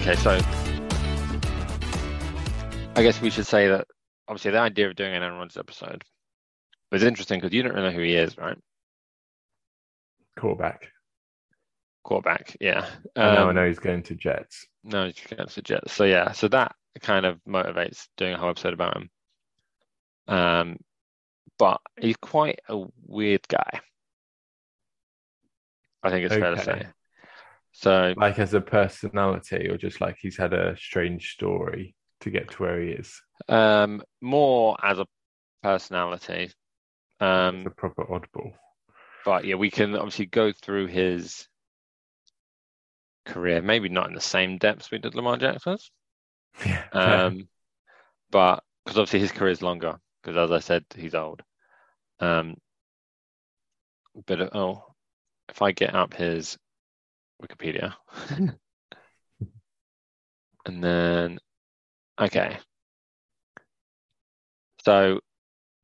Yeah. Okay. So I guess we should say that obviously the idea of doing an Aaron Rodgers episode was interesting because you don't really know who he is, right? Quarterback. Quarterback. Yeah. I know. I Um, know he's going to Jets. No, he's going to Jets. So yeah. So that kind of motivates doing a whole episode about him. Um, but he's quite a weird guy. I think it's fair to say. So Like as a personality, or just like he's had a strange story to get to where he is. um, more as a personality. Um, a proper oddball. but yeah, we can obviously go through his career, maybe not in the same depths we did Lamar Jackson's, Yeah. um, but because obviously his career is longer, because as I said, he's old. Um, but oh, if I get up his Wikipedia, and then okay, so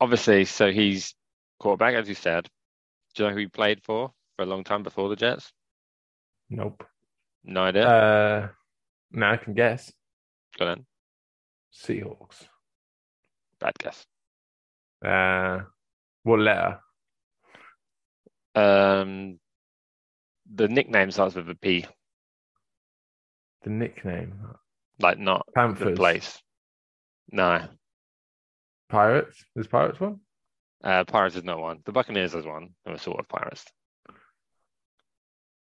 obviously, so he's quarterback, as you said. Do you know who he played for for a long time before the Jets? nope. No idea. Uh, now I can guess. Go on. Seahawks. Bad guess. Uh, what letter? Um, the nickname starts with a P, The nickname. like not the place. No, Pirates. Is Pirates one? uh, Pirates is not one. The Buccaneers is one. They were sort of Pirates.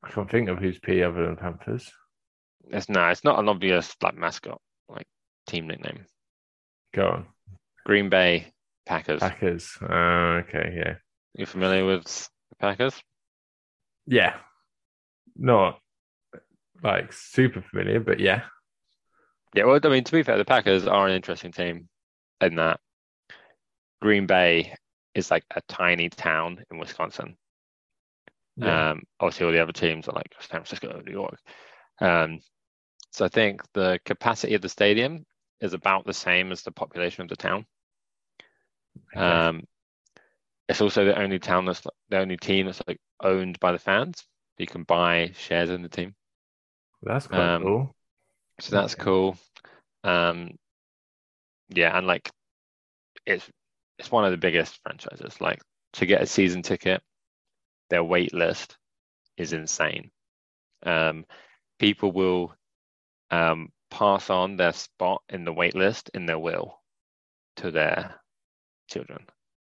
I can't think of who's P other than Panthers. It's no, it's not an obvious like mascot, like team nickname. Go on. Green Bay Packers. Packers. Uh, okay, yeah. You familiar with the Packers? Yeah. Not like super familiar, but yeah. Yeah, well, I mean, to be fair, the Packers are an interesting team in that Green Bay is like a tiny town in Wisconsin. Yeah. Um, obviously, all the other teams are like San Francisco, New York. Um, so I think the capacity of the stadium is about the same as the population of the town. Okay. Um, it's also the only town that's the only team that's like owned by the fans. You can buy shares in the team, That's quite um, cool. so that's cool. Um, yeah, and like it's it's one of the biggest franchises. Like to get a season ticket, their wait list is insane. Um, people will um, pass on their spot in the wait list in their will to their children.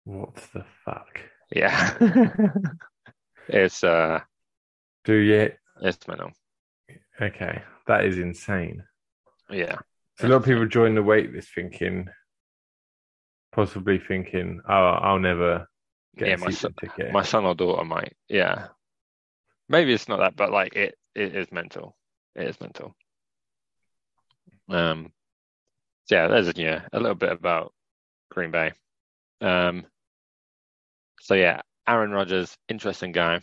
What the fuck? Yeah, it's uh, Do you? it's mental. Okay, that is insane. Yeah, So a lot of people join the wait list thinking, possibly thinking, "Oh, I'll never get Yeah, a my season ticket." my son or daughter might. Yeah, maybe it's not that, but like it, it is mental. It is mental. Um, so yeah, there's yeah a little bit about Green Bay. Um, so yeah, Aaron Rodgers, interesting guy.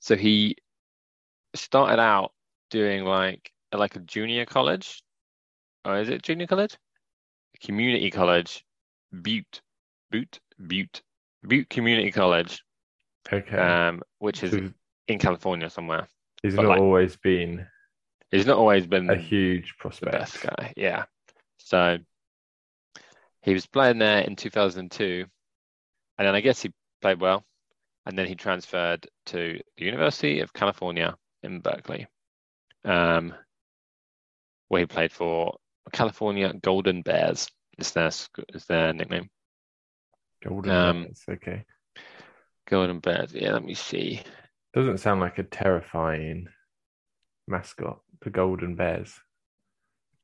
So he started out doing like like a junior college, or is it junior college? Community college, Butte, Butte, Butte, Butte Community College, okay, um, which is so in California somewhere. he's but not like- always been He's not always been a huge the prospect. best guy. Yeah. So he was playing there in 2002, and then I guess he played well, and then he transferred to the University of California in Berkeley, um, where he played for California Golden Bears. Is their is their nickname? Golden Um, Bears, okay. Golden Bears. Yeah, let me see. Doesn't sound like a terrifying mascot, the Golden Bears.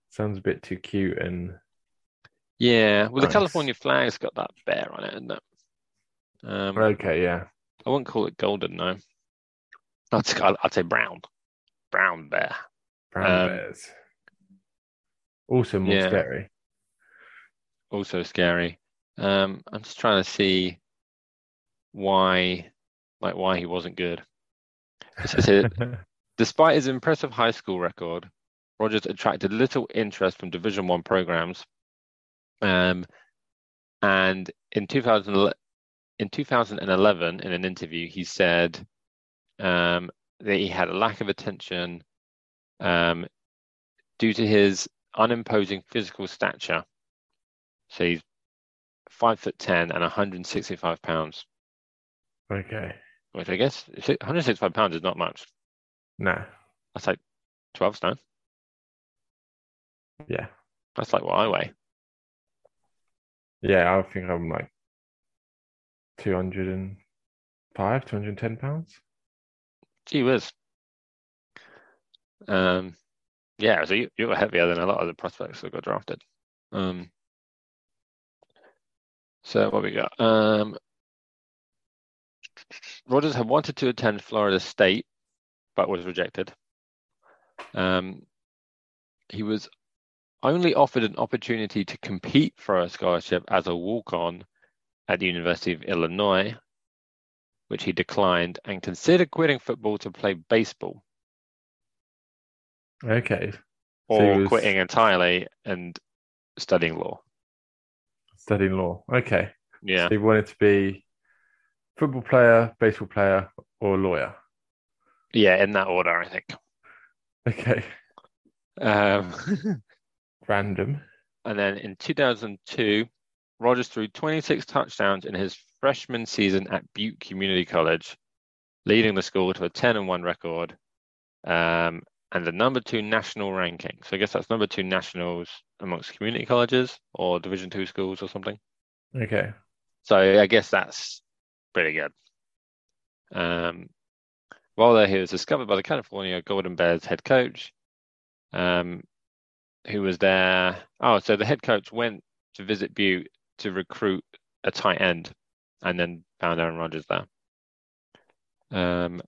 Sounds a bit too cute and Yeah, well, the California flag's got that bear on it, isn't it? Um, okay, yeah. I wouldn't call it golden, no. I'd, say- I'd I'd say brown, brown bear. Brown Um, bears. Also more yeah. scary. Also scary. Um, I'm just trying to see why, like, why he wasn't good. It says here, despite his impressive high school record, Rodgers attracted little interest from Division One programs. Um, and in 2000, in 2011, in an interview, he said um, that he had a lack of attention um, due to his unimposing physical stature. So he's five foot ten and 165 pounds, Okay. which I guess 165 pounds is not much. No. That's like 12 stone. Yeah. That's like what I weigh. Yeah, I think I'm like 205, 210 pounds. Gee whiz. Um, yeah, so you, you were heavier than a lot of the prospects that got drafted. Um, so what we got? Um, Rodgers had wanted to attend Florida State, but was rejected. Um, he was only offered an opportunity to compete for a scholarship as a walk-on at the University of Illinois, which he declined and considered quitting football to play baseball Okay. So or was quitting entirely and studying law. studying law. Okay. Yeah. So he wanted to be football player, baseball player, or lawyer. Yeah, in that order, I think. Okay. Um, Random. and then in 2002, Rodgers threw 26 touchdowns in his freshman season at Butte Community College, leading the school to a 10 and 1 record um, and the number two national ranking. So I guess that's number two nationals amongst community colleges or Division two schools or something. Okay. So I guess that's pretty good. Um, while there, he was discovered by the California Golden Bears head coach, um, who was there. Oh, so the head coach went to visit Butte to recruit a tight end, and then found Aaron Rodgers there. Um,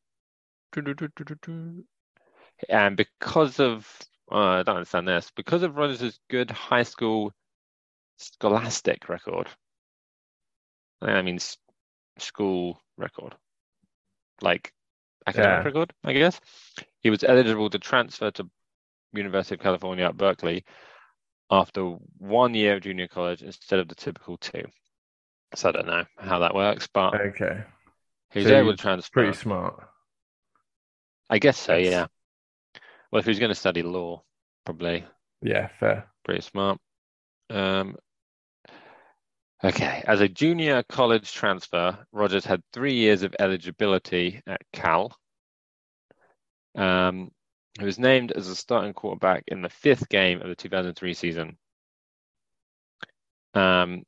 and because of uh, I don't understand this, because of Rodgers' good high school scholastic record. I think that means school record, like academic Yeah. record, I guess. He was eligible to transfer to University of California at Berkeley after one year of junior college instead of the typical two. So I don't know how that works, but Okay. he was So able to he's transfer. Pretty smart. I guess so, Yes. yeah. Well, if he's going to study law, probably Yeah, fair. pretty smart. Um, okay, as a junior college transfer, Rodgers had three years of eligibility at Cal. Um, he was named as a starting quarterback in the fifth game of the 2003 season, um,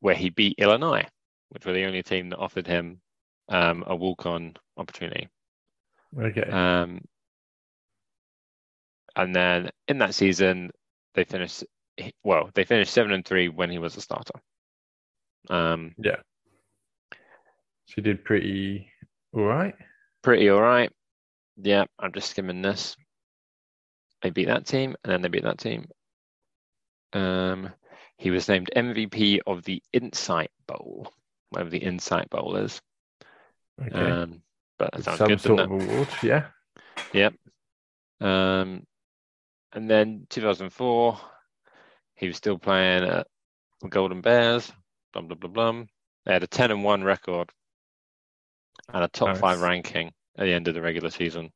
where he beat Illinois, which were the only team that offered him um, a walk-on opportunity. Okay. Um, and then in that season, they finished well. They finished seven and three when he was a starter. Um, yeah. So you did pretty all right. pretty all right. Yeah, I'm just skimming this. They beat that team, and then they beat that team. Um, he was named MVP of the Insight Bowl, whatever the Insight Bowl is. Okay. Um, but that sounds Some good, sort of award. Yeah. Um, and then 2004, he was still playing at the Golden Bears. Blah blah blah blah. They had a 10 and 1 record and a top Nice. five ranking at the end of the regular season.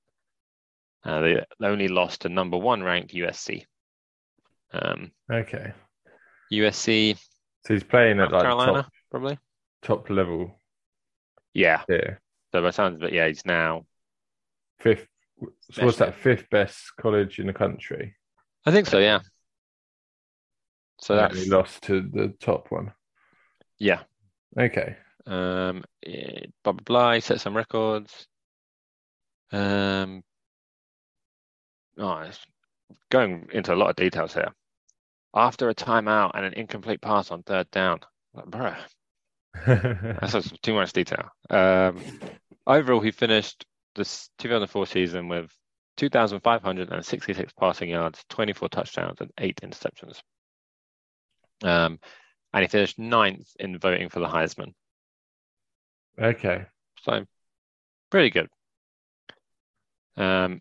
Uh, they, only lost to number one ranked USC. Um, Okay. USC, So he's playing at like Carolina, top probably. top level Yeah. Yeah. So by sounds of it, yeah, he's now. Fifth. So what's that? Fifth best college in the country. I think so. Yeah. So And that's he lost to the top one. yeah. Okay. Um, eh, blah blah blah. He set some records. Um, oh, going into a lot of details here. After a timeout and an incomplete pass on third down, like, bruh, that's too much detail. Um, overall, he finished this 2004 season with 2,566 passing yards, 24 touchdowns, and eight interceptions. Um, and he finished ninth in voting for the Heisman. okay. So pretty good. Um,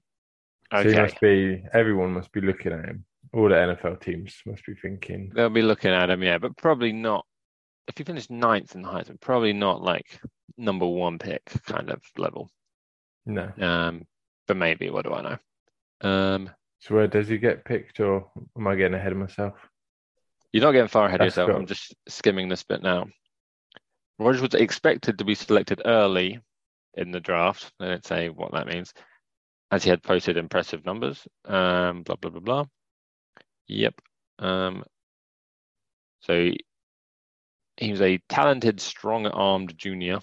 So he must be. Everyone must be looking at him. All the NFL teams must be thinking. they'll be looking at him, yeah, but probably not. If he finished ninth in the Heisman, probably not like number one pick kind of level. No. Um, but maybe, what do I know? Um, So where does he get picked, or am I getting ahead of myself? you're not getting far ahead of yourself. cool. I'm just skimming this bit now. Rodgers was expected to be selected early in the draft. They don't say what that means, as he had posted impressive numbers. Um, blah blah blah blah. Yep. Um, so he, was a talented, strong-armed junior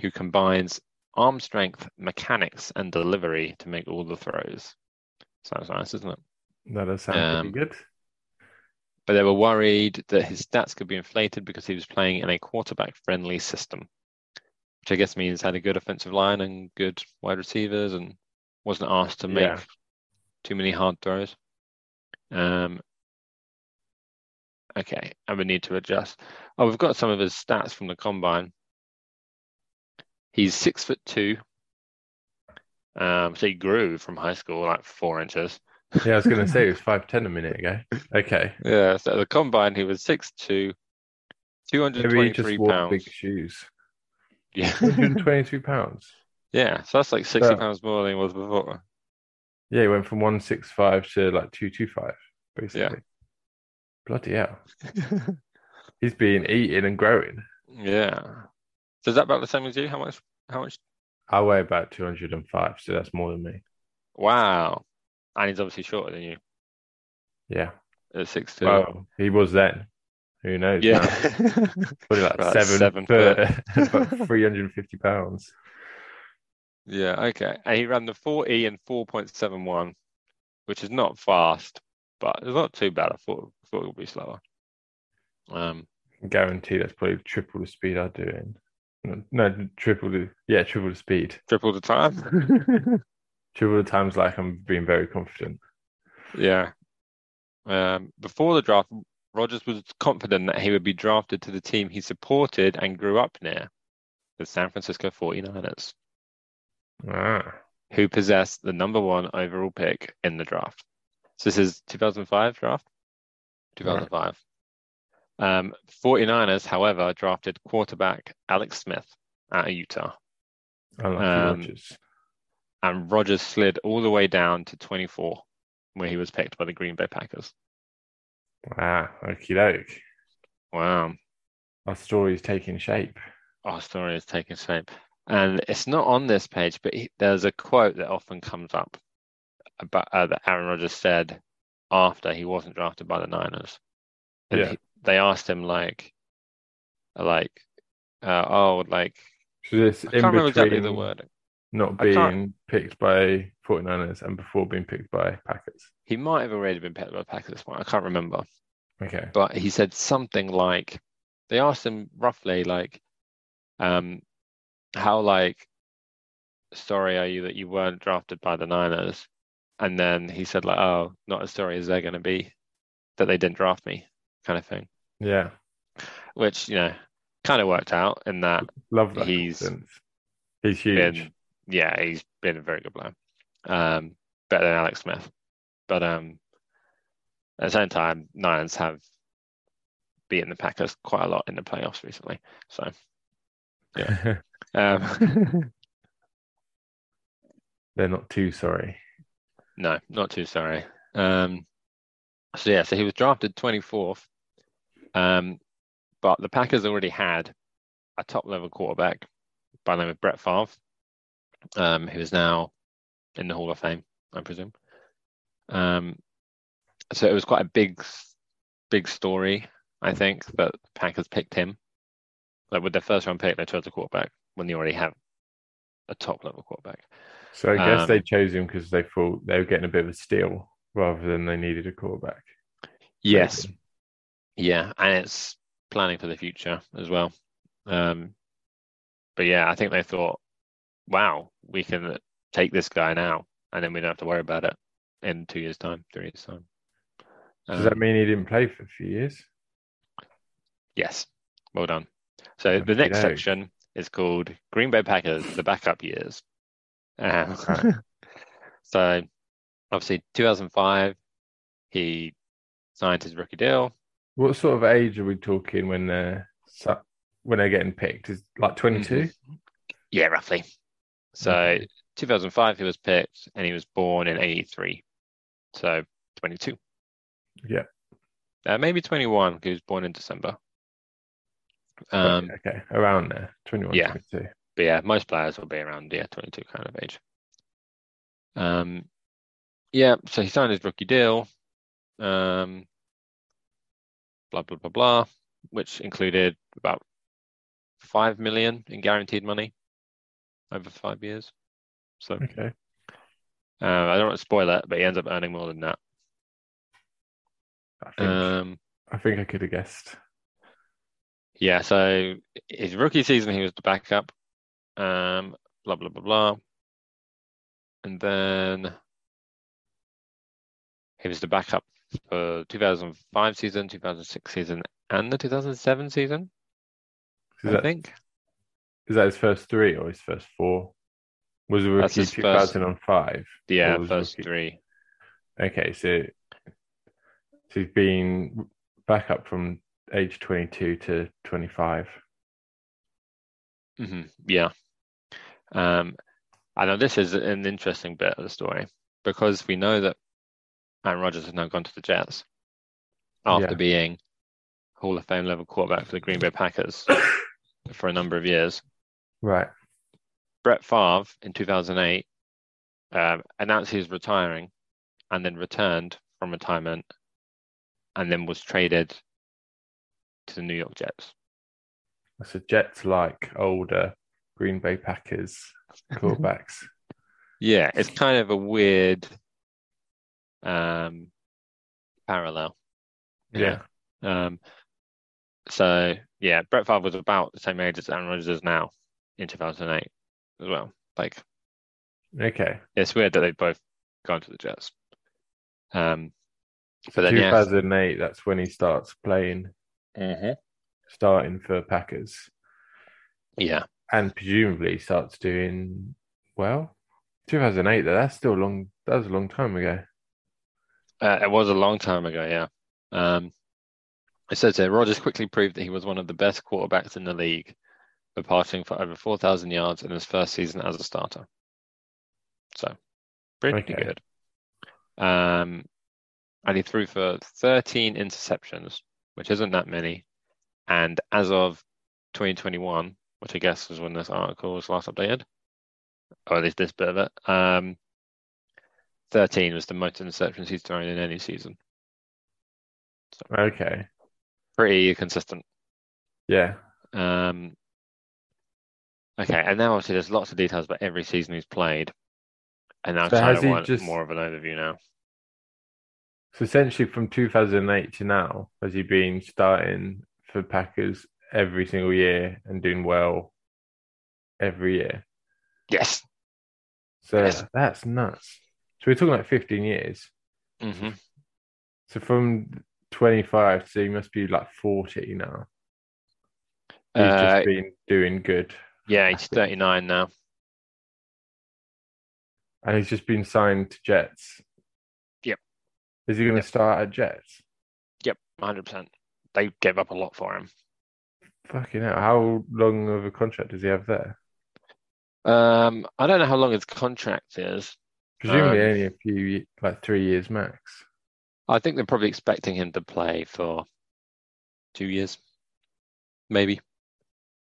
who combines arm strength, mechanics, and delivery to make all the throws. Sounds nice, isn't it? That does sound Um, pretty good. But they were worried that his stats could be inflated because he was playing in a quarterback-friendly system, which I guess means had a good offensive line and good wide receivers and wasn't asked to make Yeah. too many hard throws. Um, okay, and we need to adjust. Oh, we've got some of his stats from the combine. He's six foot two. Um, so he grew from high school like four inches. Yeah, I was going to say it was five ten a minute ago. Okay, Yeah, so the combine he was six two, two hundred maybe he twenty-three pounds. big shoes. Yeah, 122 pounds. Yeah. So that's like sixty Yeah. pounds more than he was before. Yeah, he went from 165 to like 225, basically. Yeah. Bloody hell. He's been eating and growing. Yeah. So is that about the same as you? How much? How much? I weigh about 205, so that's more than me. Wow. And he's obviously shorter than you Yeah. at six two. Well, he was then. Who knows? Yeah. now? Probably like About seven, seven foot, about 350 pounds. Yeah, okay. And he ran the 4E and 4.71, which is not fast, but it's not too bad. I thought, thought it would be slower. Um, Guarantee that's probably triple the speed I do in. No, no, triple the yeah, triple the speed. triple the time. Triple the times like I'm being very confident. Yeah. Um, before the draft, Rodgers was confident that he would be drafted to the team he supported and grew up near, the San Francisco 49ers, Ah, who possessed the number one overall pick in the draft. So this is 2005 draft? 2005. Um, 49ers, however, drafted quarterback Alex Smith out of Utah. unlucky Um, Rodgers. And Rodgers slid all the way down to 24, where he was picked by the Green Bay Packers. Wow. okie doke. Wow. Our story is taking shape. our story is taking shape. And it's not on this page, but he, there's a quote that often comes up about uh, that Aaron Rodgers said after he wasn't drafted by the Niners. And Yeah. he, they asked him like, like, uh, oh, like this I can't remember exactly the word. not being picked by 49ers and before being picked by Packers. He might have already been picked by Packers at this point. I can't remember, Okay. but he said something like, they asked him roughly like, um, how like sorry are you that you weren't drafted by the Niners? And then he said like, oh, not as sorry as they're going to be that they didn't draft me, kind of thing. Yeah. Which you know, kind of worked out in that Love that. He's. He's huge. been, yeah, he's been a very good player, um, better than Alex Smith. But um, at the same time, Niners have beaten the Packers quite a lot in the playoffs recently. So um, They're not too sorry. No, not too sorry. Um, so yeah, so he was drafted 24th, um, but the Packers already had a top level quarterback by the name of Brett Favre, um, who is now in the Hall of Fame, I presume. Um, so it was quite a big, big story, I think, that Packers picked him. Like with their first round pick, they chose a quarterback when they already have a top level quarterback. So I guess Um, they chose him because they thought they were getting a bit of a steal rather than they needed a quarterback. Yes, Maybe. Yeah, and it's planning for the future as well. Um, but yeah, I think they thought, wow, we can take this guy now, and then we don't have to worry about it in two years' time, three years' time. Does that Um, mean he didn't play for a few years? yes, well done. So the next section is called Green Bay Packers, the backup years. Um, Right. so obviously 2005, he signed his rookie deal. What sort of age are we talking when they're when they're getting picked? Is like 22? Yeah, roughly. So Okay. 2005 he was picked and he was born in 83. So 22. Yeah. Uh, maybe 21 because he was born in December. Um, okay, around there, 21, yeah. 22. but yeah, most players will be around yeah 22 kind of age. Um, yeah, so he signed his rookie deal. Um, blah blah blah blah, which included about five million in guaranteed money over five years. So Okay. uh, I don't want to spoil it, but he ends up earning more than that. I think Um, I think I could have guessed. Yeah, so his rookie season he was the backup. Um, blah blah blah blah, and then he was the backup for 2005 season, 2006 season, and the 2007 season. Is I that think. is that his first three or his first four? Was That's rookie his first- 2005? Yeah, first rookie- three. Okay, so, so he's been back up from age 22 to 25. hmm Yeah. Um, I know this is an interesting bit of the story because we know that Aaron Rodgers has now gone to the Jets after Yeah. being Hall of Fame level quarterback for the Green Bay Packers for a number of years. Right. Brett Favre in 2008 um, announced he was retiring and then returned from retirement and then was traded to the New York Jets. So Jets like older Green Bay Packers quarterbacks. Yeah, it's kind of a weird um, parallel. yeah. Um, so yeah, Brett Favre was about the same age as Aaron Rodgers is now in 2008 as well. Like Okay. it's weird that they've both gone to the Jets. Um, So but then yeah, 2008, that's when he starts playing, Mhm. starting for Packers, yeah, and presumably starts doing well. 2008, though, that's still a long. That was a long time ago. uh, it was a long time ago. Yeah. Um, it says here Rodgers quickly proved that he was one of the best quarterbacks in the league, by passing for over 4,000 yards in his first season as a starter. So pretty Okay. good. Um, and he threw for 13 interceptions, which isn't that many. And as of 2021, which I guess is when this article was last updated, or at least this bit of it, um, 13 was the most interceptions he's thrown in any season. Okay. Pretty consistent. Yeah. Um, okay, and now obviously there's lots of details about every season he's played. And I So kind of want just- more of an overview now. So essentially, from 2008 to now, has he been starting for Packers every single year and doing well every year? Yes. So Yes. that's nuts. So we're talking like 15 years. hmm So from 25 so he must be like 40 now. He's Uh, just been doing good. yeah, he's 39 now. And he's just been signed to Jets. Is he going to Yep. start at Jets? Yep, 100%. They gave up a lot for him. Fucking hell. How long of a contract does he have there? Um, I don't know how long his contract is. Presumably Um, only a few, like three years max. I think they're probably expecting him to play for two years, maybe.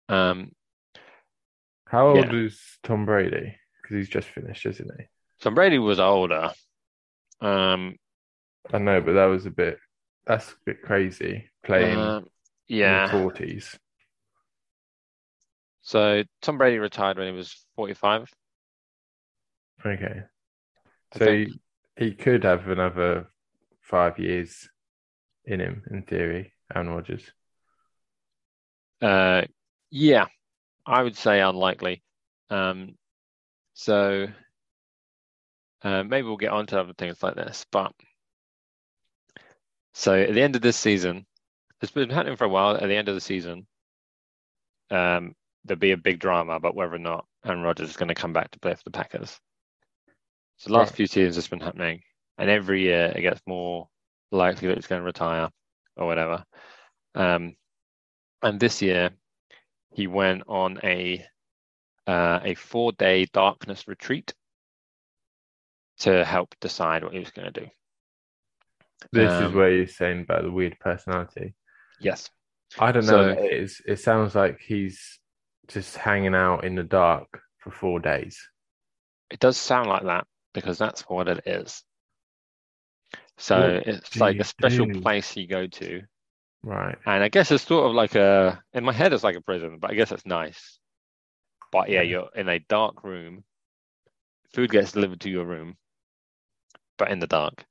Um, How old Yeah. is Tom Brady? Because he's just finished, isn't he? Tom Brady was older. Um, I know, but that was a bit, that's a bit crazy playing uh, in yeah. 40s. So Tom Brady retired when he was 45. Okay. I So think. he, he could have another five years in him, in theory, Aaron Rodgers. Uh, yeah, I would say unlikely. Um, so uh, maybe we'll get on to other things like this, but so at the end of this season, it's been happening for a while. At the end of the season, um, there'll be a big drama about whether or not Aaron Rodgers is going to come back to play for the Packers. So the last Right. few seasons it's been happening, and every year it gets more likely that he's going to retire or whatever. Um, and this year he went on a uh, a four day darkness retreat to help decide what he was going to do. This is Um, where you're saying about the weird personality. Yes. I don't know So- it is. It sounds like he's just hanging out in the dark for four days. It does sound like that because that's what it is. So What it's like a special do? place you go to. Right. And I guess it's sort of like a, in my head, it's like a prison, but I guess it's nice. But Yeah. you're in a dark room. Food gets delivered to your room, but in the dark.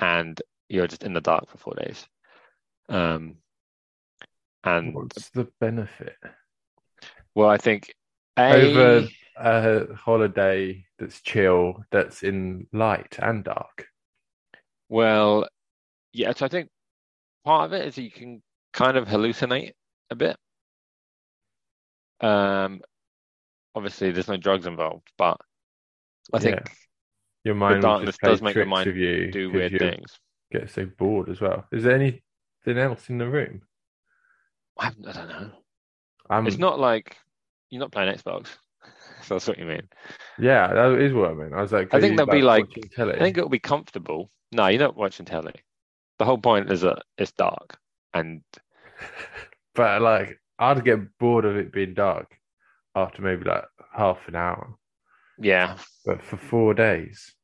And you're just in the dark for four days. Um, and What's the benefit? well, I think a, Over a holiday that's chill, that's in light and dark. well, yeah, so I think part of it is you can kind of hallucinate a bit. Um, obviously there's no drugs involved, but I think Yeah. Your mind will darkness does make the mind you do weird things. Get so bored as well. Is there anything else in the room? I, I don't know. I'm, It's not like you're not playing Xbox. If that's what you mean. Yeah, that is what I mean. I was like, I think you, there'll be like-? I think it'll be comfortable. No, you're not watching telly. The whole point is that it's dark and But like, I'd get bored of it being dark after maybe like half an hour. yeah, But for four days,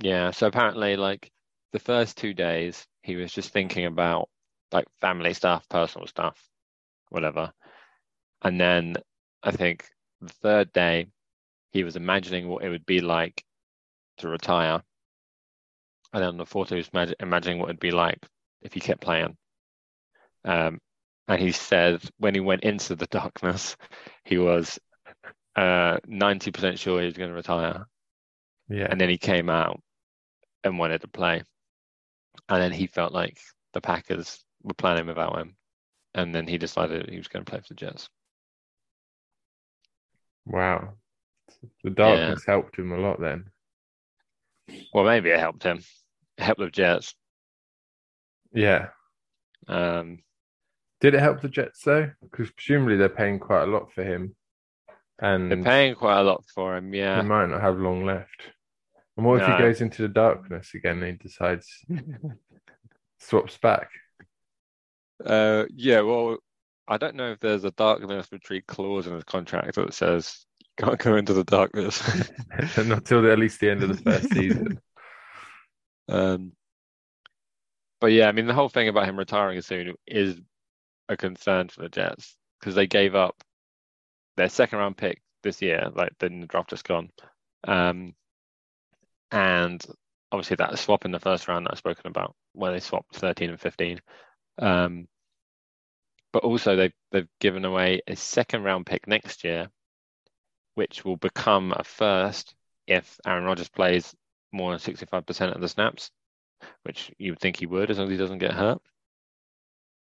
yeah. So apparently, like the first two days, he was just thinking about like family stuff, personal stuff, whatever. And then I think the third day, he was imagining what it would be like to retire. And then the fourth, he was imag- imagining what it'd be like if he kept playing. Um, and he said when he went into the darkness, he was uh, 90% sure he was going to retire. yeah, And then he came out and wanted to play. And then he felt like the Packers were planning without him. And then he decided he was going to play for the Jets. wow. The darkness helped him a lot then. Well, maybe it helped him. It helped the Jets. Yeah. Um, Did it help the Jets though? Because presumably they're paying quite a lot for him, and they're paying quite a lot for him, yeah. he might not have long left. And what if No. he goes into the darkness again and he decides swaps back? Uh, yeah, well, I don't know if there's a darkness retreat clause in his contract that says you can't go into the darkness. Not until the- at least the end of the first season. Um, but yeah, I mean, the whole thing about him retiring soon is a concern for the Jets because they gave up their second round pick this year, like then the draft just gone. Um, and obviously that swap in the first round that I've spoken about, where they swapped 13 and 15. Um, but also they've they've given away a second round pick next year, which will become a first if Aaron Rodgers plays more than 65% of the snaps, which you would think he would as long as he doesn't get hurt.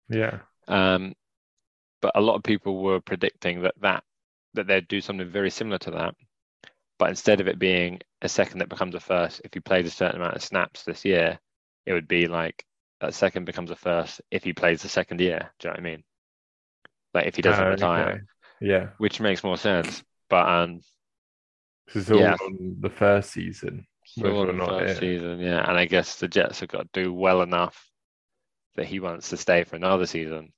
Yeah. Um, but a lot of people were predicting that that that they'd do something very similar to that, but instead of it being a second that becomes a first, if he played a certain amount of snaps this year, it would be like that second becomes a first if he plays the second year. Do you know what I mean? Like if he doesn't Ah, retire, okay. Yeah. which makes more sense. But um, This is all Yeah. on the first season. Whether on the first it- season, yeah. And I guess the Jets have got to do well enough that he wants to stay for another season,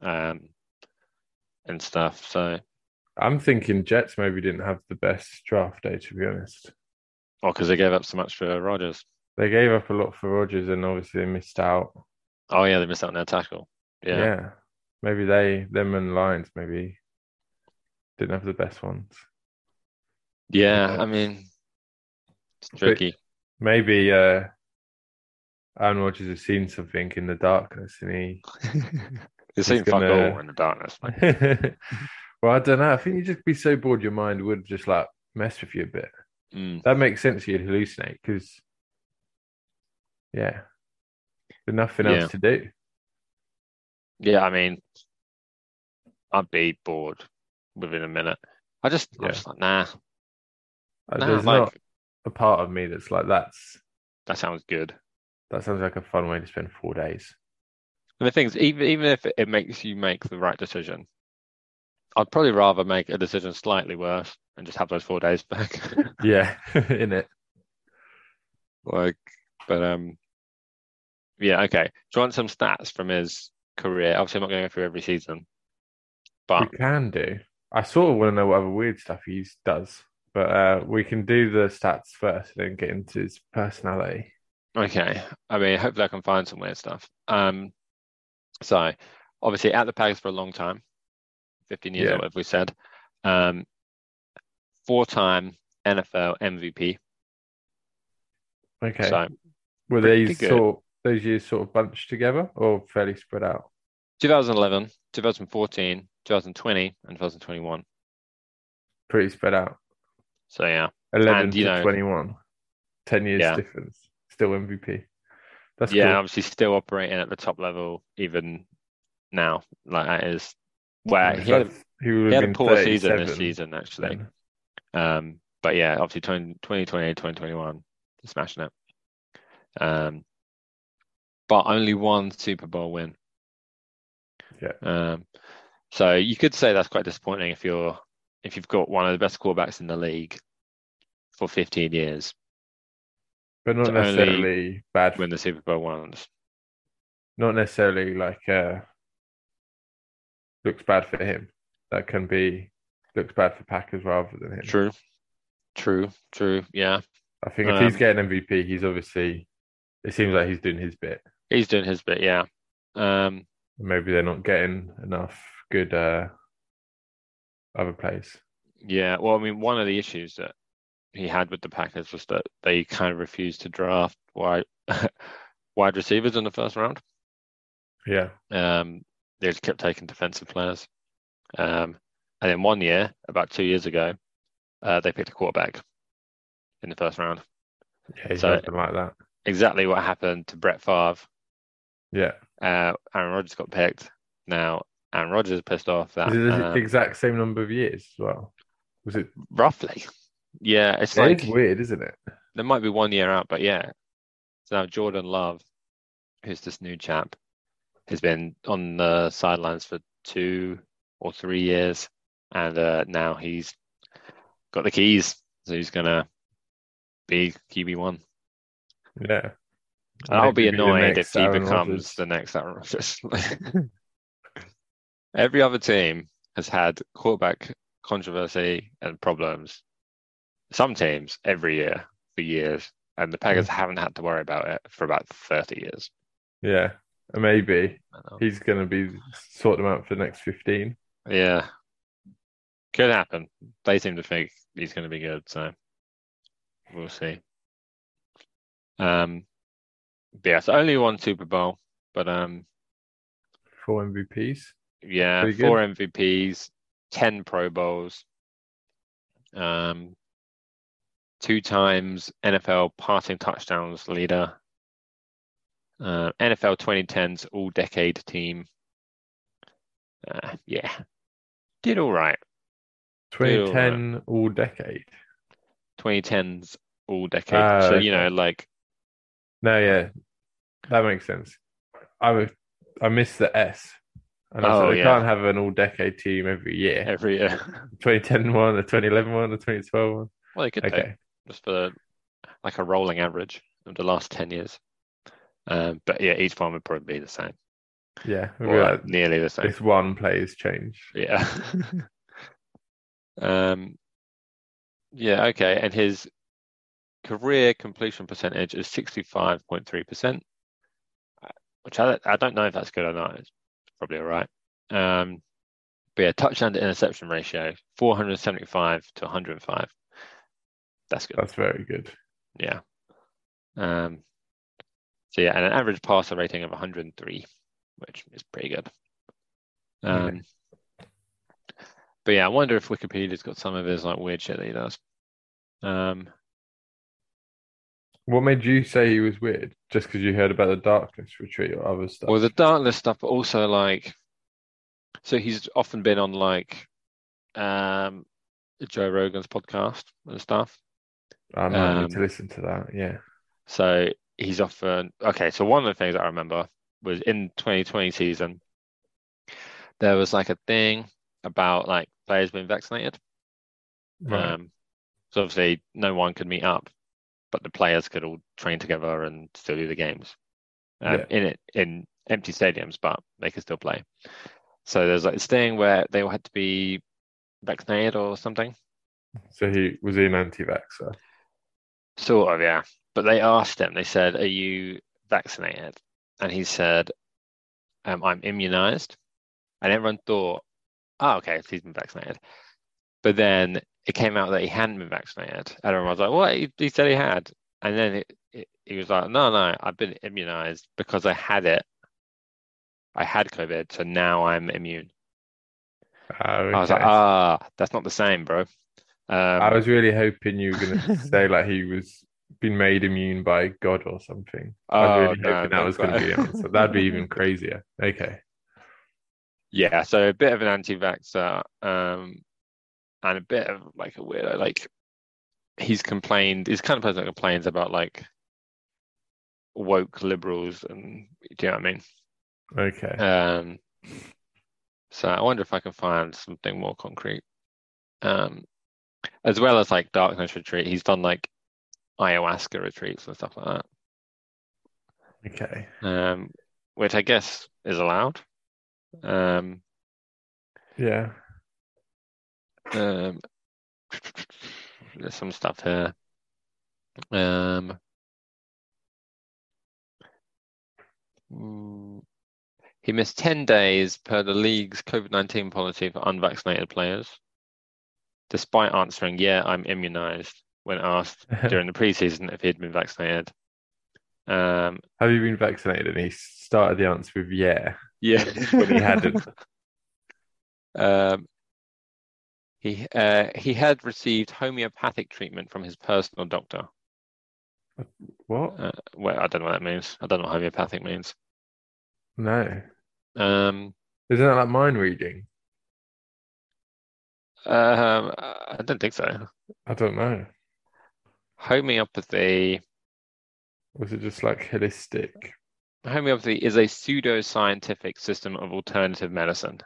um, and stuff. So. I'm thinking Jets maybe didn't have the best draft day, to be honest. Oh, because they gave up so much for Rodgers. They gave up a lot for Rodgers, and obviously they missed out. Oh yeah, they missed out on their tackle. Yeah. Yeah. Maybe they, them and Lions, maybe didn't have the best ones. Yeah, Yeah. I mean, it's tricky. Maybe uh, Aaron Rodgers has seen something in the darkness and he. It's seen fuck gonna- all in the darkness. Well, I don't know. I think you'd just be so bored, your mind would just like mess with you a bit. mm, That makes sense. You'd hallucinate because, yeah, there's nothing Yeah. else to do. yeah, I mean, I'd be bored within a minute. I just, Yeah. I'm just like, nah, Uh, nah, there's like not a part of me that's like that's that sounds good. that sounds like a fun way to spend four days. And the thing is, even even if it makes you make the right decision, I'd probably rather make a decision slightly worse and just have those four days back. Yeah, in it. Like, but um, Yeah, okay. Do you want some stats from his career? Obviously, I'm not going to go through every season, but We can do. I sort of want to know what other weird stuff he does, but uh, we can do the stats first and then get into his personality. okay. I mean, hopefully, I can find some weird stuff. Um, so obviously at the Packers for a long time, 15 years Yeah. or whatever we said. Um, four-time NFL MVP. Okay. So Were these good. sort those years sort of bunched together or fairly spread out? 2011, 2014, 2020, and 2021. Pretty spread out. So yeah, 11 And, to know- 21. 10 years Yeah. difference. Still MVP. That's yeah, cool. obviously still operating at the top level even now. Like that is where he had, a- he would he have had a poor season this season actually. Um, but yeah, obviously 20, 2020, 2021, smashing it. Um, but only one Super Bowl win. Yeah. Um, so you could say that's quite disappointing if you're if you've got one of the best quarterbacks in the league for 15 years But not necessarily bad. Win the Super Bowl once. not necessarily like uh, looks bad for him. That can be looks bad for Packers rather than him. True, true, true. Yeah, I think if he's Um, getting MVP, he's obviously. It seems like he's doing his bit. he's doing his bit. Yeah. Um, Maybe they're not getting enough good uh, other plays. Yeah, well, I mean, one of the issues that he had with the Packers was that they kind of refused to draft wide wide receivers in the first round. Yeah, Um, they just kept taking defensive players. Um, and then one year, about two years ago, uh, they picked a quarterback in the first round. yeah, So- like that. Exactly what happened to Brett Favre. Yeah, Uh, Aaron Rodgers got picked. Now, Aaron Rodgers is pissed off that is it the um, exact same number of years as well? Was it? roughly. Yeah, it's It like is weird, isn't it? there might be one year out, but yeah. So now Jordan Love, who's this new chap, has been on the sidelines for two or three years, and uh, now he's got the keys, so he's gonna be QB one. Yeah. And I'll be annoyed if he Aaron becomes Rodgers. the next Aaron Rodgers. Every other team has had quarterback controversy and problems. Some teams every year for years, and the Mm. Packers haven't had to worry about it for about 30 years. Yeah, maybe he's going to be sort them out for the next 15. Yeah. Could happen. They seem to think he's going to be good, so we'll see. Um, but yeah, so only one Super Bowl, but um, Four MVPs. yeah, Pretty four MVPs, ten Pro Bowls, um, two times NFL passing touchdowns leader, uh, NFL 2010's All Decade Team. Uh, yeah, did all right. 2010 all decade. 2010's All Decade. Ah, so you know, like No, yeah, that makes sense. I would, I missed the S. And I Oh, said yeah. can't have an all decade team every year. every year. 2010 one, the 2011 one, the 2012 one. well, they could do Okay. just for like a rolling average of the last 10 years. Um, but yeah, each one would probably be the same, Yeah. or like nearly the same. If one player's changed. Yeah. um, yeah, okay. And his career completion percentage is 65.3%, uh, which I, I don't know if that's good or not. It's probably all right. Um, but yeah, touchdown to interception ratio, 475 to 105. That's good. That's very good. Yeah. Um, so yeah, and an average passer rating of 103, which is pretty good. Um, but yeah, I wonder if Wikipedia's got some of his like weird shit that he does. Um, What made you say he was weird? Just because you heard about the darkness retreat or other stuff? well, the Darkness stuff, but also like, so he's often been on like, um, Joe Rogan's podcast and stuff. I might um, need to listen to that. Yeah. So he's often okay. So one of the things I remember was in 2020 season, there was like a thing about like players being vaccinated. Right. Um, so obviously no one could meet up, but the players could all train together and still do the games. um, Yeah. in it in empty stadiums, but they could still play. So there's like this thing where they all had to be vaccinated or something. So he was he an anti-vaxxer? Sort of, yeah. But they asked him, they said, Are you vaccinated? And he said, um, I'm immunized. And everyone thought, Oh, okay, he's been vaccinated. But then it came out that he hadn't been vaccinated. And everyone was like, What? He, he said he had. And then it, it, he was like, No, no, I've been immunized because I had it. I had COVID, so now I'm immune. Oh, I was like, okay. Ah, that's not the same, bro. I Um, was really hoping you were going to say like he was been made immune by God or something. I was Oh, really no, hoping that was going to be the answer. That'd be even crazier. Okay. Yeah, so a bit of an anti-vaxxer, um, and a bit of like a weirdo. Like he's complained, he's kind of person that complains about like woke liberals, and do you know what I mean? Okay. Um, so I wonder if I can find something more concrete. Um, as well as like darkness retreat, he's done like ayahuasca retreats and stuff like that. Okay. um, which I guess is allowed. Um, Yeah. Um, there's some stuff here. Um, he missed 10 days per the league's COVID-19 policy for unvaccinated players, despite answering, yeah, I'm immunized when asked during the preseason if he'd been vaccinated. Um, Have you been vaccinated? And he started the answer with yeah. yeah. When he hadn't. Um, he uh, he had received homeopathic treatment from his personal doctor. What? Uh, well, I don't know what that means. I don't know what homeopathic means. No. Um, Isn't that like mind reading? um, I don't think so. I don't know. Homeopathy. Was it just like holistic? Homeopathy is a pseudo scientific system of alternative medicine.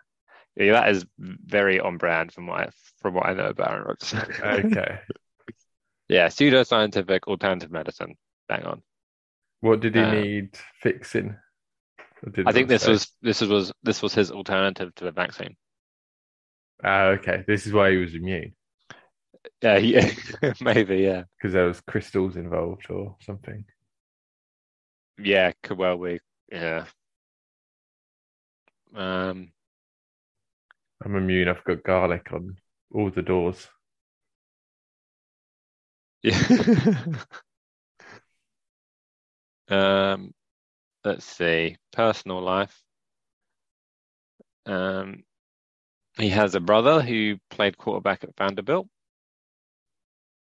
Yeah, that is very on brand from what I, from what I know about Aaron Rodgers. Okay. Yeah, pseudoscientific alternative medicine. Bang on. What did he Uh, need fixing? I think this say? was this was this was his alternative to the vaccine. Ah, okay. This is why he was immune Yeah, yeah, maybe, yeah. because there was crystals involved or something. Yeah, could well be. Yeah. Um, I'm immune. I've got garlic on all the doors. yeah. Um, let's see. Personal life. Um, he has a brother who played quarterback at Vanderbilt.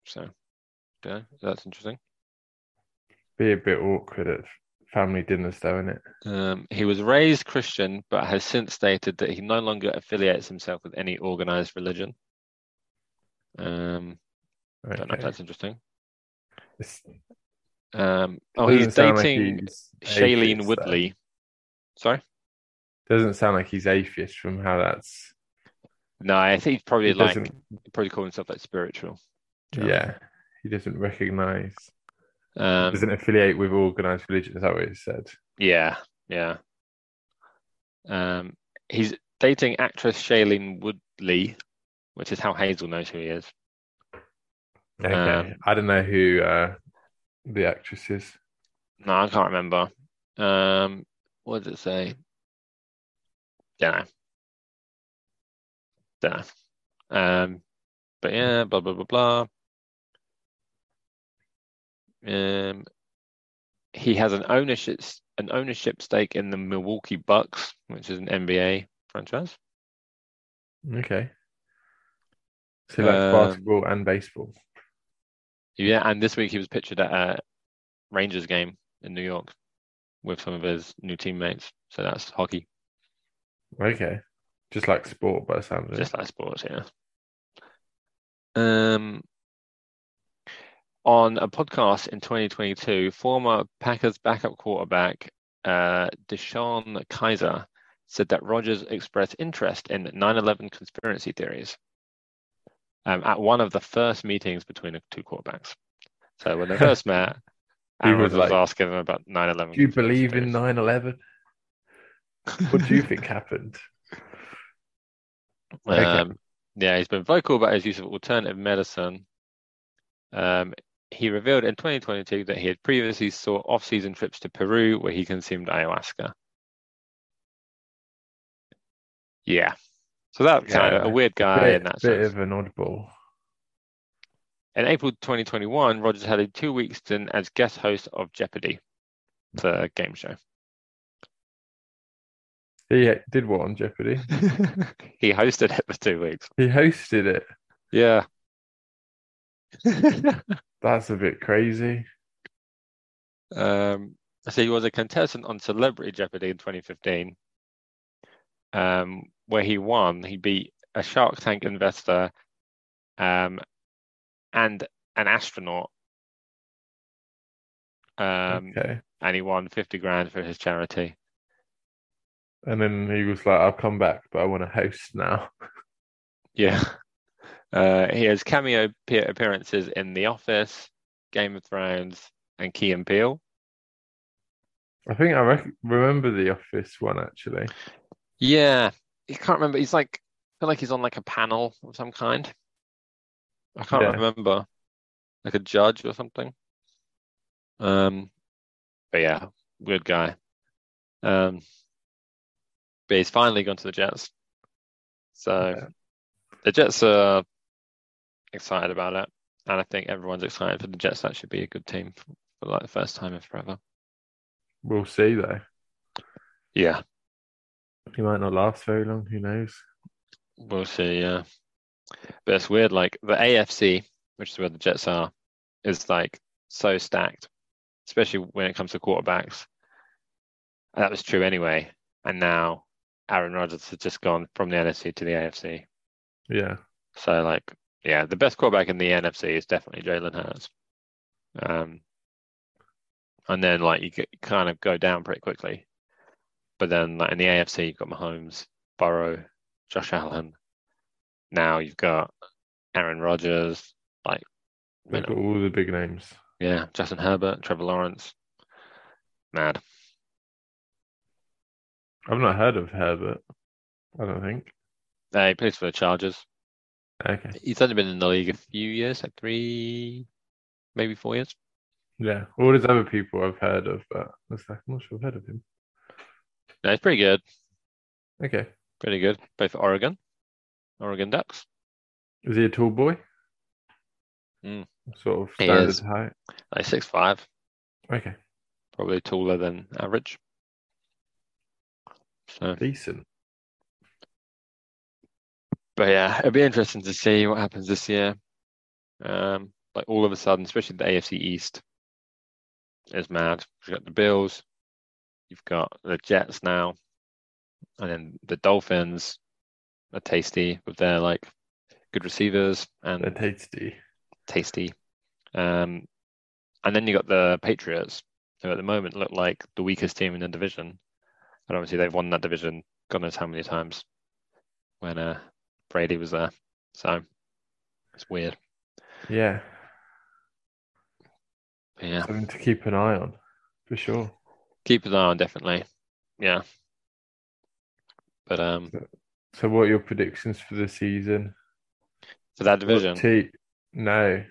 So, yeah, that's interesting. Be a bit awkward at family dinners, though, isn't it? Um, he was raised Christian, but has since stated that he no longer affiliates himself with any organized religion. Um, don't know if that's interesting. It's- Um, oh, he's like dating he's Shailene atheist, though. Woodley. Sorry? Doesn't sound like he's atheist from how that's. No, I think he's probably He like probably calling himself like spiritual. Do you know what I Yeah, he doesn't recognize. mean? Um, doesn't affiliate with organized religion. Is that what it said? yeah, yeah. Um, he's dating actress Shailene Woodley, which is how Hazel knows who he is. Okay, Um, I don't know who uh, the actress is. No, I can't remember. Um, what does it say? Don't know. Don't know. Um, but yeah, blah blah blah blah. Um, he has an ownership an ownership stake in the Milwaukee Bucks, which is an NBA franchise. Okay, so like Um, basketball and baseball. Yeah, and this week he was pictured at a Rangers game in New York with some of his new teammates. So that's hockey, Okay, just like sport, by the sound of it. just like sports, yeah. Um, on a podcast in 2022, former Packers backup quarterback uh, DeShone Kizer said that Rodgers expressed interest in 9/11 conspiracy theories um, at one of the first meetings between the two quarterbacks. So when they first met, Aaron was Rodgers was asking him about 9/11. Do you believe in 9 11? What do you think happened? Okay. Um, yeah, he's been vocal about his use of alternative medicine. Um, he revealed in 2022 that he had previously sought off-season trips to Peru where he consumed ayahuasca. Yeah, so that kind of a weird guy Bit, in that bit sense. of an oddball. In April 2021, Rodgers had a two-week stint as guest host of Jeopardy, the game show. He did what on Jeopardy? He hosted it for two weeks. He hosted it. Yeah. That's a bit crazy. Um, so he was a contestant on Celebrity Jeopardy in 2015, um, where he won. He beat a Shark Tank investor um, and an astronaut, um, Okay. and he won 50 grand for his charity. And then he was like, I'll come back, but I want to host now. Yeah. Uh, he has cameo appearances in The Office, Game of Thrones, and Key and Peele. I think I rec remember the Office one actually. Yeah, you can't remember. He's like, I feel like he's on like a panel of some kind. I can't Yeah. remember, like a judge or something. Um, but yeah, good guy. Um, but he's finally gone to the Jets. So Yeah. the Jets are excited about it, and I think everyone's excited for the Jets. That should be a good team for, for like the first time in forever. We'll see though. Yeah, He might not last very long. Who knows? we'll see. Yeah, but it's weird. Like the AFC, which is where the Jets are, is like so stacked, especially when it comes to quarterbacks. And that was true anyway, and now Aaron Rodgers has just gone from the NFC to the AFC. Yeah. So like, yeah, the best quarterback in the NFC is definitely Jalen Hurts. Um, and then like you get, kind of go down pretty quickly. But then like in the AFC, you've got Mahomes, Burrow, Josh Allen. Now you've got Aaron Rodgers, like They've got all the big names. yeah, Justin Herbert, Trevor Lawrence. Mad. I've not heard of Herbert. I don't think. Uh, he plays for the Chargers. Okay. He's only been in the league a few years, like three, maybe four years. Yeah. All these other people I've heard of, but like, I'm not sure I've heard of him. No, he's pretty good. Okay. Pretty good. Play for Oregon. Oregon Ducks. Is he a tall boy? Mm. Sort of He standard is. height. Like six five, Okay. probably taller than average. So, Decent. But yeah, it'll be interesting to see what happens this year. Um, like all of a sudden, especially the AFC East is mad. You've got the Bills, you've got the Jets now, and then the Dolphins are tasty with their like good receivers and They're tasty. tasty. Um, and then you got the Patriots, who at the moment look like the weakest team in the division. And obviously they've won that division God knows how many times when uh, Brady was there. So it's weird. Yeah. Yeah, Something to keep an eye on, for sure. keep an eye on definitely. Yeah. But um, So, what are your predictions for the season? for that division, te- no,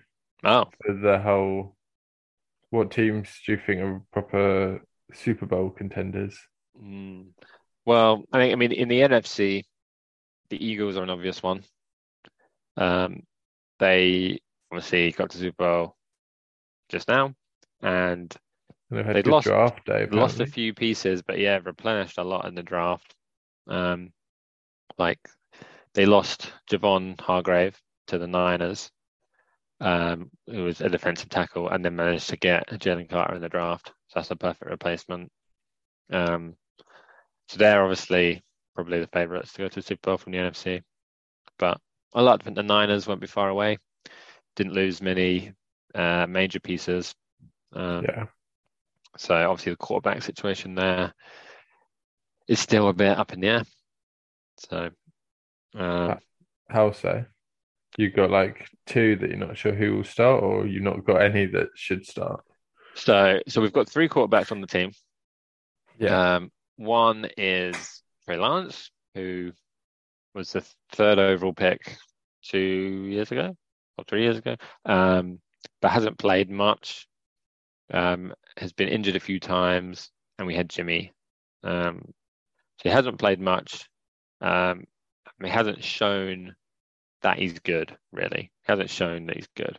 oh, for the whole. What teams do you think are proper Super Bowl contenders? mm, well, I mean, I mean, in the NFC, the Eagles are an obvious one. Um, they obviously got to Super Bowl just now, and And they've had They'd lost- draft day. Lost a few pieces, but yeah, replenished a lot in the draft. Um, like they lost Javon Hargrave to the Niners, um, who was a defensive tackle, and then managed to get Jalen Carter in the draft. So that's a perfect replacement. Um, so they're obviously probably the favourites to go to the Super Bowl from the NFC. But I like to think the Niners won't be far away. Didn't lose many uh, major pieces. Um, Yeah. so obviously the quarterback situation there is still a bit up in the air. So um, How so? You've got like two that you're not sure who will start, or you've not got any that should start. So, so we've got three quarterbacks on the team. Yeah. Um, one is Trey Lance, who was the third overall pick two years ago or three years ago, um, but hasn't played much. Um, has been injured a few times, and we had Jimmy. Um, so he hasn't played much. Um, he hasn't shown that he's good, really. He hasn't shown that he's good.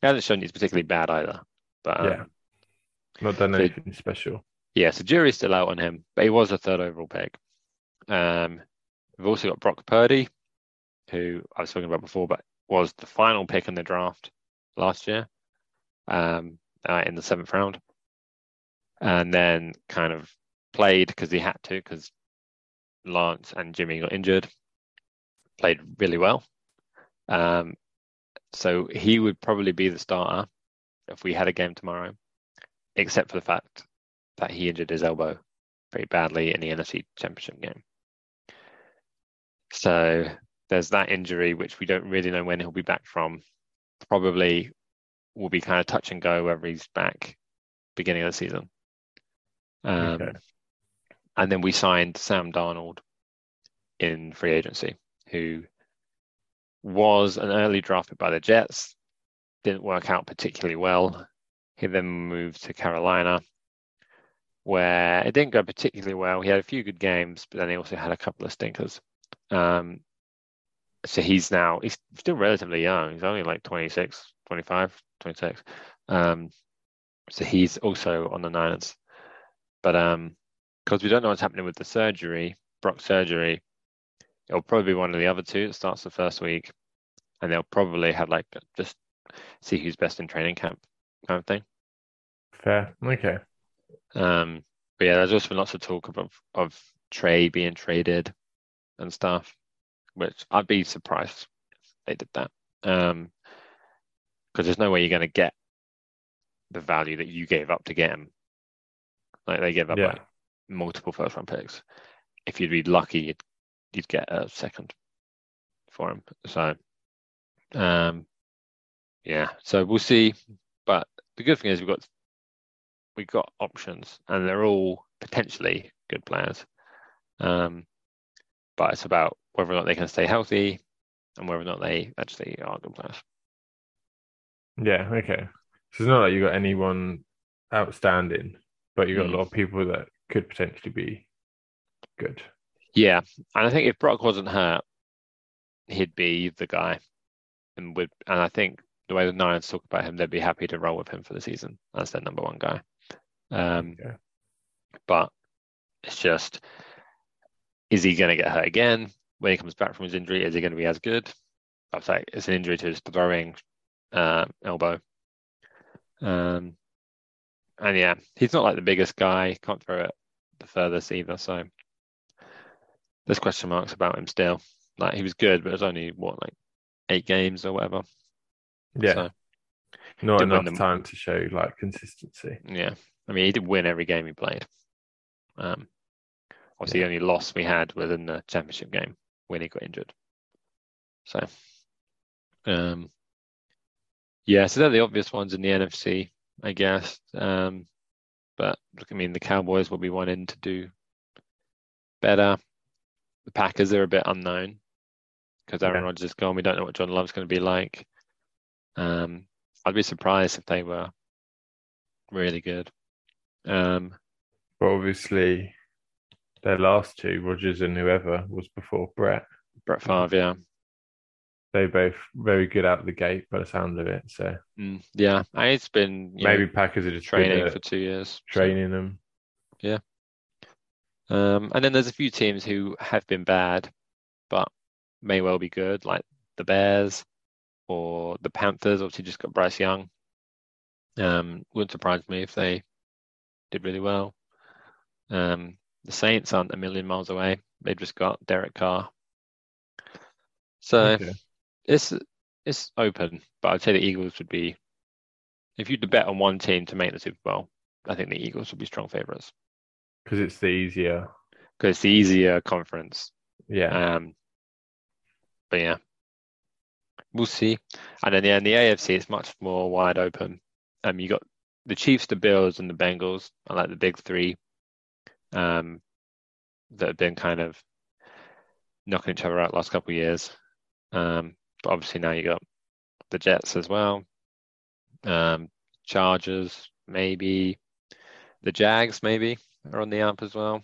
He hasn't shown he's particularly bad either. But um, yeah. Not done so- anything special. yeah, so jury's still out on him, but he was a third overall pick. Um, we've also got Brock Purdy, who I was talking about before, but was the final pick in the draft last year, um, uh, in the seventh round, and then kind of played because he had to because Lance and Jimmy got injured. Played really well, um, so he would probably be the starter if we had a game tomorrow, except for the fact that he injured his elbow very badly in the NFC Championship game. So there's that injury, which we don't really know when he'll be back from. Probably will be kind of touch and go whether he's back beginning of the season. Um, Okay. And then we signed Sam Darnold in free agency, who was an early draft pick by the Jets, didn't work out particularly well. He then moved to Carolina, where it didn't go particularly well. He had a few good games, but then he also had a couple of stinkers. Um, so he's now, he's still relatively young. He's only like 26, 25, 26. Um, so he's also on the Niners. But um, because we don't know what's happening with the surgery, Brock surgery, it'll probably be one of the other two that starts the first week. And they'll probably have like just see who's best in training camp kind of thing. Fair. Okay. Um, but yeah, there's also been lots of talk of of Trey being traded and stuff, which I'd be surprised if they did that. Um, because there's no way you're going to get the value that you gave up to get him. Like they gave up Yeah. like multiple first round picks. If you'd be lucky, you'd you'd get a second for him. So, um, yeah. So we'll see. But the good thing is we've got we've got options, and they're all potentially good players. Um, but it's about whether or not they can stay healthy, and whether or not they actually are good players. Yeah. Okay. So it's not like you got anyone outstanding, but you got Mm. a lot of people that could potentially be good. Yeah, and I think if Brock wasn't hurt, he'd be the guy, and would. And I think the way the Niners talk about him, they'd be happy to roll with him for the season as their number one guy. Um, Okay. but it's just, is he going to get hurt again when he comes back from his injury? Is he going to be as good? I'd say it's an injury to his throwing uh, elbow. Um, and yeah, he's not like the biggest guy, can't throw it the furthest either. So there's question marks about him still. Like he was good, but it was only what like eight games or whatever. Yeah. So Not enough time to show like consistency. yeah, I mean he did win every game he played. Um, obviously the only loss we had was in the championship game when he got injured. So, um, yeah, so they're the obvious ones in the NFC, I guess. Um, but look, I mean the Cowboys will be wanting to do better. The Packers are a bit unknown because Aaron Yeah. Rodgers is gone. We don't know what Jordan Love's going to be like. Um, I'd be surprised if they were really good. Um, But obviously, their last two, Rodgers and whoever, was before Brett. Brett Favre, yeah, They both very good out of the gate by the sound of it. So Mm, yeah. And it's been maybe know, Packers are just training for two years. so- training them. Yeah. Um, and then there's a few teams who have been bad, but may well be good, like the Bears or the Panthers. Obviously, just got Bryce Young. Um, wouldn't surprise me if they did really well. Um, the Saints aren't a million miles away. They've just got Derek Carr. So Okay. it's it's open, but I'd say the Eagles would be if you'd bet on one team to make the Super Bowl, I think the Eagles would be strong favorites Because it's the easier. because it's the easier conference. Yeah. Um, but yeah, we'll see. And then yeah, in the AFC, it's much more wide open. Um, you got the Chiefs, the Bills, and the Bengals are like the big three um, that have been kind of knocking each other out last couple of years. Um, but obviously now you got the Jets as well, um, Chargers maybe, the Jags maybe are on the up as well.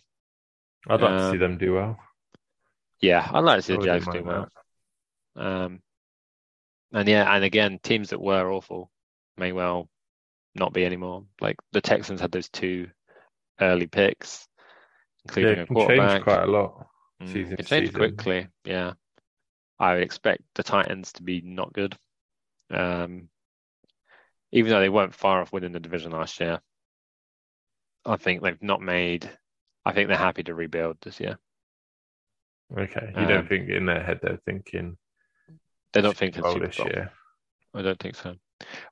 I'd like to Um, see them do well. Yeah, I'd like to see the Jags do well. Um, and yeah, and again, teams that were awful may well not be anymore. Like the Texans had those two early picks, including it a quarterback. quite a lot. Mm, it changed quickly. Yeah, I would expect the Titans to be not good. Um, even though they weren't far off winning the division last year, I think they've not made. I think they're happy to rebuild this year. Okay, you Um, don't think in their head they're thinking They're not Super thinking Bowl Super this year. I don't think so.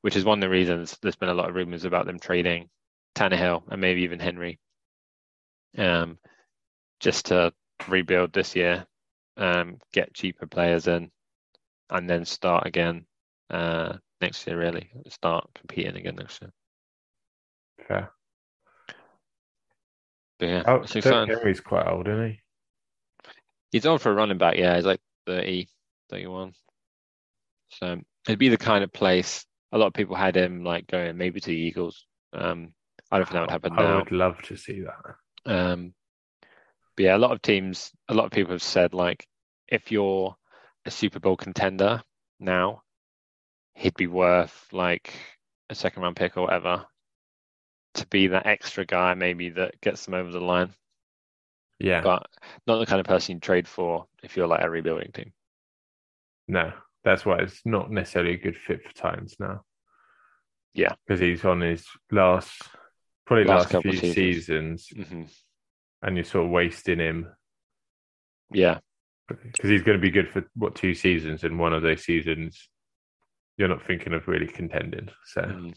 Which is one of the reasons there's been a lot of rumors about them trading Tannehill and maybe even Henry, um, just to rebuild this year, um, get cheaper players in, and then start again uh, next year. Really start competing again next year. Fair. But yeah, Oh, exciting. Henry's quite old, isn't he? He's old for a running back. Yeah, he's like 30, 31. So it'd be the kind of place a lot of people had him like going maybe to the Eagles. Um, I don't think that would happen I now. would love to see that. Um, but yeah, a lot of teams, a lot of people have said like, if you're a Super Bowl contender now, he'd be worth like a second round pick or whatever to be that extra guy maybe that gets them over the line, Yeah, but not the kind of person you trade for if you're like a rebuilding team. no, that's why it's not necessarily a good fit for Titans now. Yeah. because he's on his last, probably Last last, couple few seasons. seasons, hmm and you're sort of wasting him Yeah, because he's going to be good for what two seasons, and one of those seasons you're not thinking of really contending. So Mm.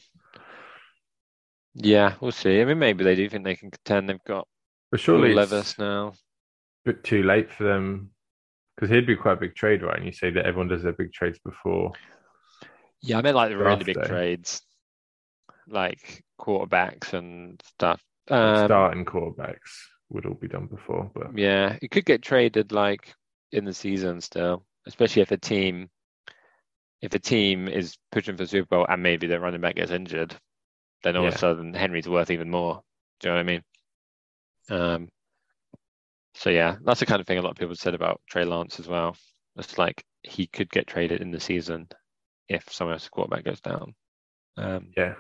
yeah, we'll see. I mean, maybe they do think they can contend. They've got but surely Will Levis now. a bit too late for them because he'd be quite a big trade, right? And you say that everyone does their big trades before. Yeah, I meant like the really big trades, like quarterbacks and stuff. Um, starting quarterbacks would all be done before, but Yeah, it could get traded like in the season still, especially if a team if a team is pushing for Super Bowl and maybe their running back gets injured, then all of a sudden Henry's worth even more. Do you know what I mean? Um, so yeah, that's the kind of thing a lot of people said about Trey Lance as well. It's like he could get traded in the season if someone else's quarterback goes down. Um, yeah.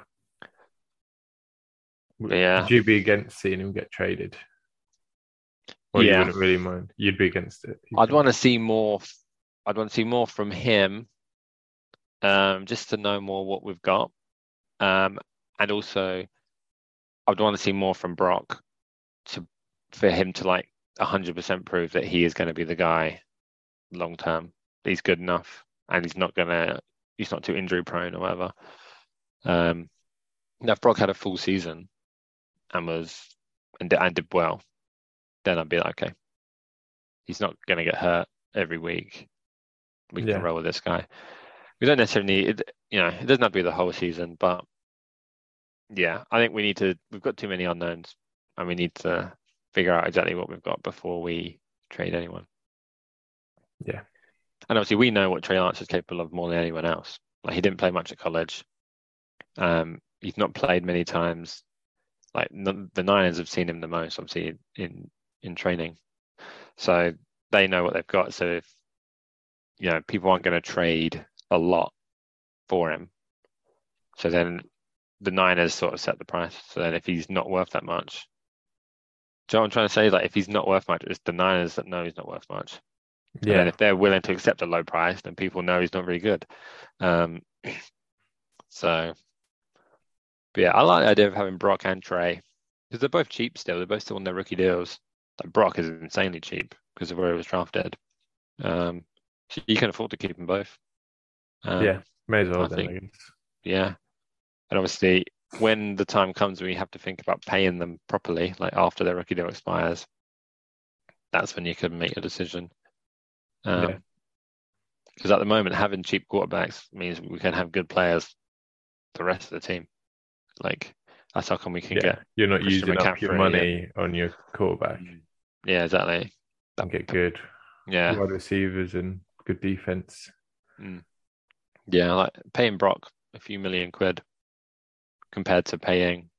Yeah. Would you be against seeing him get traded? Or you wouldn't really mind? You'd be against it. you I'd want to see more. I'd want to see more from him, um, just to know more what we've got, um, and also I'd want to see more from Brock to for him to like hundred percent prove that he is going to be the guy long term. He's good enough, and he's not gonna. He's not too injury prone or whatever. Um, now if Brock had a full season and was and, did- and did well, then I'd be like, okay, he's not going to get hurt every week. We can Yeah. roll with this guy. We don't necessarily need, it, you know, it doesn't have to be the whole season, but yeah, I think we need to. We've got too many unknowns, and we need to figure out exactly what we've got before we trade anyone. Yeah. And obviously, we know what Trey Lance is capable of more than anyone else. Like he didn't play much at college. Um, he's not played many times. Like the Niners have seen him the most, obviously in in training, so they know what they've got. So if you know people aren't going to trade a lot for him, so then the Niners sort of set the price. So then if he's not worth that much, do you know what I'm trying to say? Like if he's not worth much, it's the Niners that know he's not worth much. Yeah. And if they're willing to accept a low price, then people know he's not very good. Um, so, but yeah, I like the idea of having Brock and Trey because they're both cheap still. They're both still on their rookie deals. Like Brock is insanely cheap because of where he was drafted. Um, so you can afford to keep them both. Um, yeah. May as well I then, think- I yeah. And obviously, when the time comes when you have to think about paying them properly, like after their rookie deal expires, that's when you can make a decision. Um, Yeah. Because at the moment, having cheap quarterbacks means we can have good players the rest of the team. Like, That's how come we can yeah, get. you're not Christian using up your yeah. money on your quarterback. Yeah, exactly. And get good Yeah, wide receivers and good defense. yeah. Like paying Brock a few million quid compared to paying,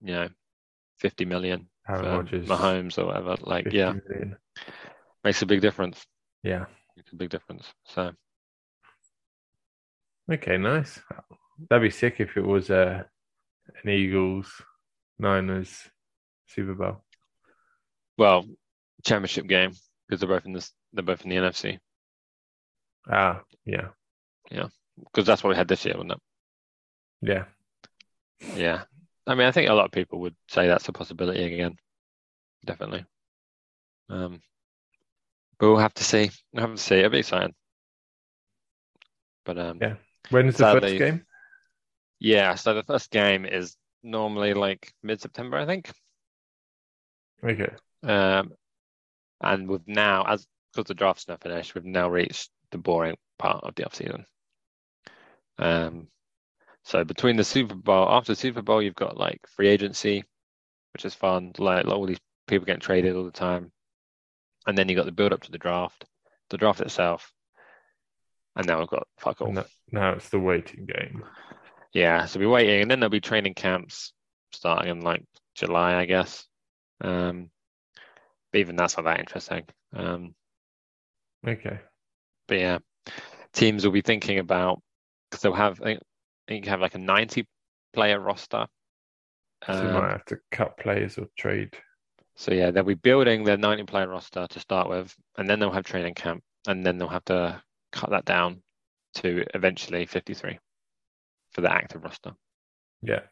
you know, fifty million Aaron for Mahomes or whatever. Like, yeah, million. makes a big difference. Yeah. Makes a big difference. So Okay, nice. That'd be sick if it was uh, an Eagles Niners Super Bowl. well, championship game because they're both in this. They're both in the NFC Ah, yeah, yeah. because that's what we had this year, wasn't it? yeah. Yeah. I mean, I think a lot of people would say that's a possibility again. Definitely. Um, but we'll have to see. We'll have to see. It'll be exciting. But um, Yeah. When's the first game? Yeah. So the first game is normally like mid-September, I think. Okay. Um, and we've now, as because the draft's now finished, we've now reached the boring part of the off season. Um, so between the Super Bowl, after the Super Bowl, you've got like free agency, which is fun. Like, all these people getting traded all the time, and then you got the build up to the draft, the draft itself, and now we've got fuck all. That- now it's the waiting game. Yeah, so we're waiting, and then there'll be training camps starting in like July, I guess. Um, but even that's not that interesting. Um, Okay. but yeah, teams will be thinking about because they'll have I think, I think you have like a 90 player roster. So you Um, might have to cut players or trade. so yeah, they'll be building their 90 player roster to start with, and then they'll have training camp, and then they'll have to cut that down to eventually 53 for the active roster. Yeah.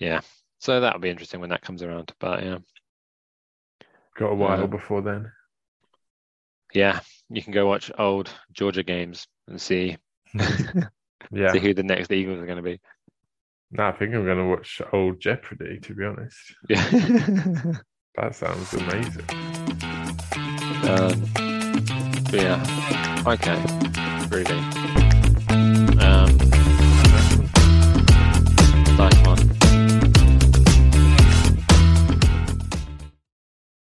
Yeah, so that'll be interesting when that comes around. But yeah. Got a while Um, before then. Yeah, you can go watch old Georgia games and see Yeah. see who the next Eagles are going to be. No, I think I'm going to watch Old Jeopardy, to be honest. Yeah. That sounds amazing. um, yeah. Okay. Groovy.